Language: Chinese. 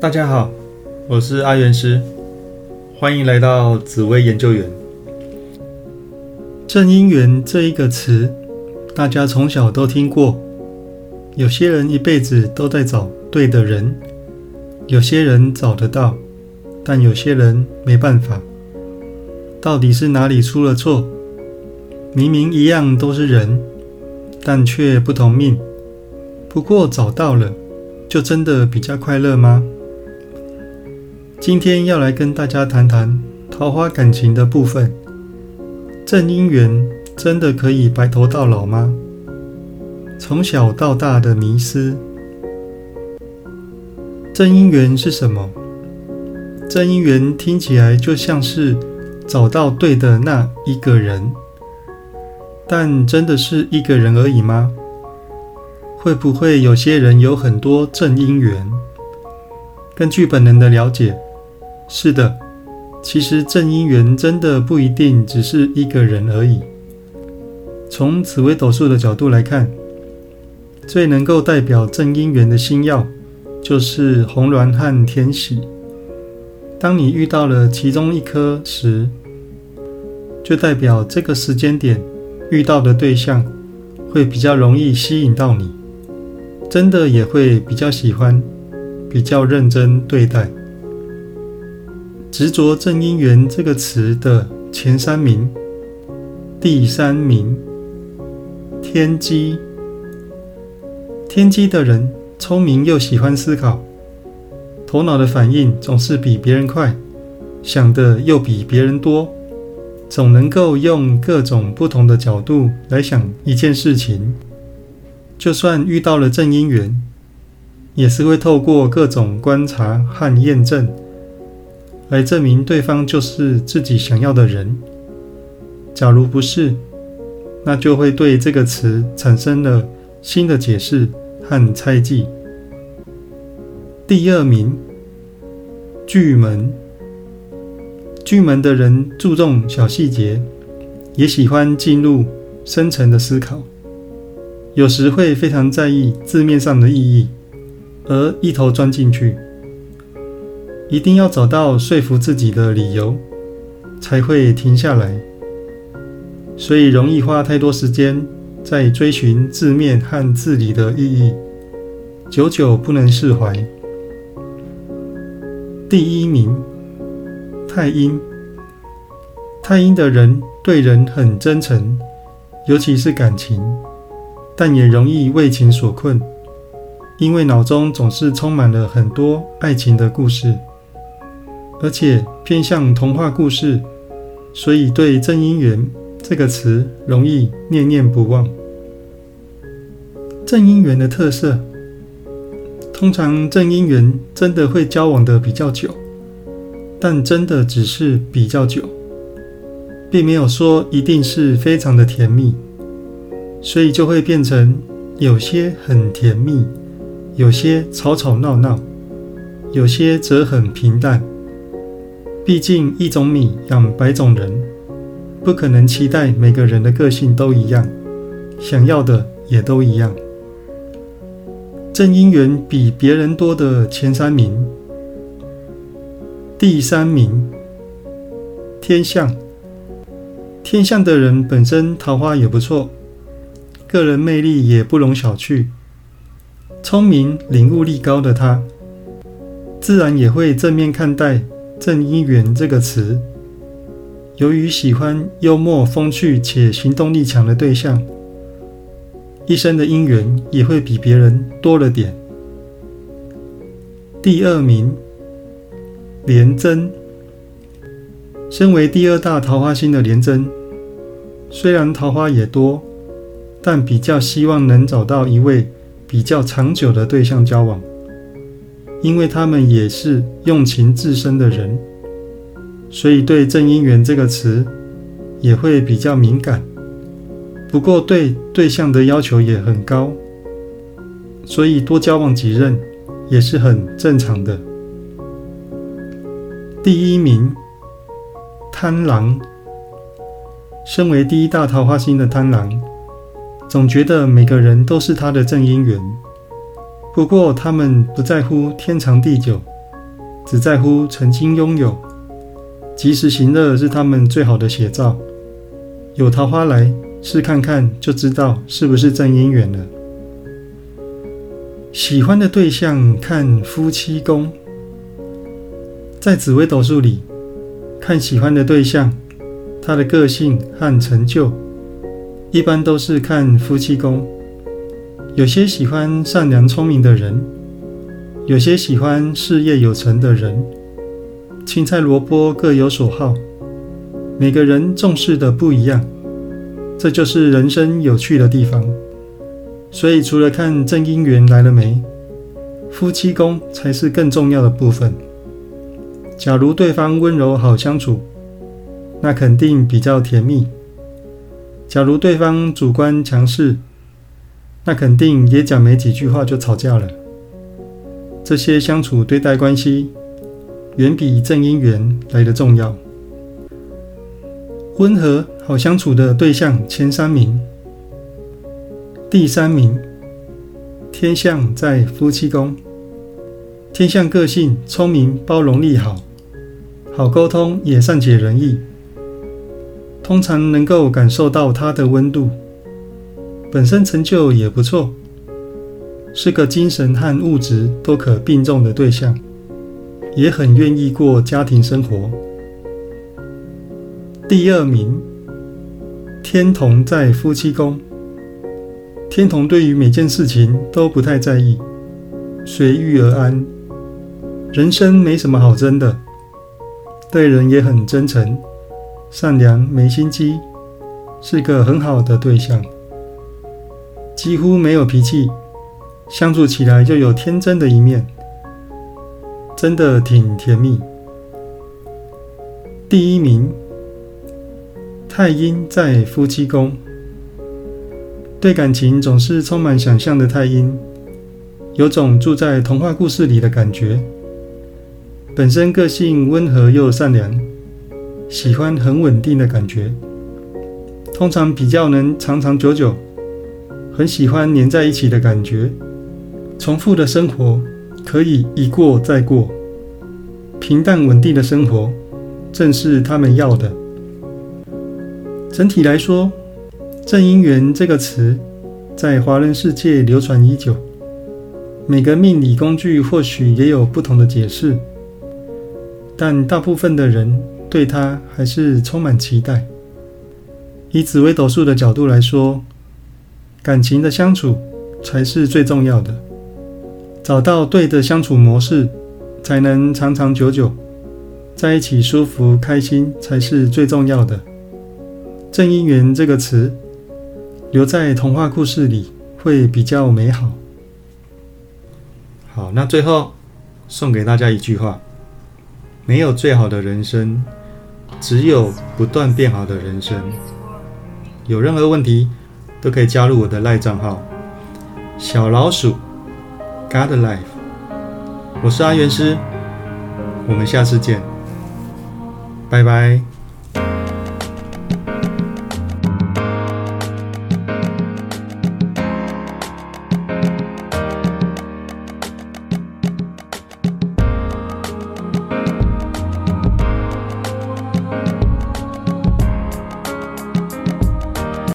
大家好，我是阿元师，欢迎来到紫薇研究员。正姻缘这一个词，大家从小都听过。有些人一辈子都在找对的人，有些人找得到，但有些人没办法。到底是哪里出了错？明明一样都是人，但却不同命。不过找到了，就真的比较快乐吗？今天要来跟大家谈谈桃花感情的部分。正姻缘真的可以白头到老吗？从小到大的迷思。正姻缘是什么？正姻缘听起来就像是找到对的那一个人，但真的是一个人而已吗？会不会有些人有很多正姻缘？根据本人的了解。是的，其实正姻缘真的不一定只是一个人而已。从紫微斗数的角度来看，最能够代表正姻缘的星耀就是红鸾和天喜。当你遇到了其中一颗时，就代表这个时间点遇到的对象会比较容易吸引到你，真的也会比较喜欢，比较认真对待。执着正因缘这个词的前三名，第三名，天机。天机的人聪明又喜欢思考，头脑的反应总是比别人快，想的又比别人多，总能够用各种不同的角度来想一件事情。就算遇到了正因缘，也是会透过各种观察和验证。来证明对方就是自己想要的人。假如不是，那就会对这个词产生了新的解释和猜忌。第二名，巨门。巨门的人注重小细节，也喜欢进入深层的思考，有时会非常在意字面上的意义，而一头钻进去。一定要找到说服自己的理由，才会停下来。所以容易花太多时间在追寻字面和字理的意义，久久不能释怀。第一名，太阴。太阴的人对人很真诚，尤其是感情，但也容易为情所困，因为脑中总是充满了很多爱情的故事。而且偏向童话故事，所以对“正姻缘”这个词容易念念不忘。正姻缘的特色，通常正姻缘真的会交往的比较久，但真的只是比较久，并没有说一定是非常的甜蜜，所以就会变成有些很甜蜜，有些吵吵闹闹，有些则很平淡。毕竟一种米养百种人，不可能期待每个人的个性都一样，想要的也都一样。正姻缘比别人多的前三名，第三名天象。天象的人本身桃花也不错，个人魅力也不容小觑，聪明领悟力高的他，自然也会正面看待。正姻缘这个词，由于喜欢幽默风趣且行动力强的对象，一生的姻缘也会比别人多了点。第二名，廉贞。身为第二大桃花星的廉贞，虽然桃花也多，但比较希望能找到一位比较长久的对象交往。因为他们也是用情至深的人，所以对“正姻缘”这个词也会比较敏感。不过对对象的要求也很高，所以多交往几任也是很正常的。第一名，贪狼。身为第一大桃花星的贪狼，总觉得每个人都是他的正姻缘。不过，他们不在乎天长地久，只在乎曾经拥有，及时行乐是他们最好的写照。有桃花来，试看看就知道是不是正姻缘了。喜欢的对象看夫妻宫，在紫微斗数里看喜欢的对象，他的个性和成就，一般都是看夫妻宫。有些喜欢善良聪明的人，有些喜欢事业有成的人，青菜萝卜各有所好。每个人重视的不一样，这就是人生有趣的地方。所以，除了看正姻缘来了没，夫妻宫才是更重要的部分。假如对方温柔好相处，那肯定比较甜蜜；假如对方主观强势，那肯定也讲没几句话就吵架了。这些相处对待关系，远比正姻缘来的重要。温和好相处的对象前三名，第三名天象在夫妻宫，天象个性聪明、包容力好，好沟通也善解人意，通常能够感受到他的温度，本身成就也不错，是个精神和物质都可并重的对象，也很愿意过家庭生活。第二名，天同在夫妻宫。天同对于每件事情都不太在意，随遇而安。人生没什么好争的，对人也很真诚、善良、没心机，是个很好的对象。几乎没有脾气，相处起来就有天真的一面，真的挺甜蜜。第一名。太阴在夫妻宫，对感情总是充满想象的太阴，有种住在童话故事里的感觉。本身个性温和又善良，喜欢很稳定的感觉，通常比较能长长久久，很喜欢黏在一起的感觉。重复的生活可以一过再过，平淡稳定的生活正是他们要的。整体来说，“正姻缘”这个词在华人世界流传已久。每个命理工具或许也有不同的解释，但大部分的人对它还是充满期待。以紫微斗数的角度来说，感情的相处才是最重要的。找到对的相处模式，才能长长久久在一起，舒服开心才是最重要的。正姻缘这个词留在童话故事里会比较美好。好，那最后送给大家一句话：没有最好的人生，只有不断变好的人生。有任何问题都可以加入我的赖账号小老鼠 God Life。我是阿元师，我们下次见，拜拜。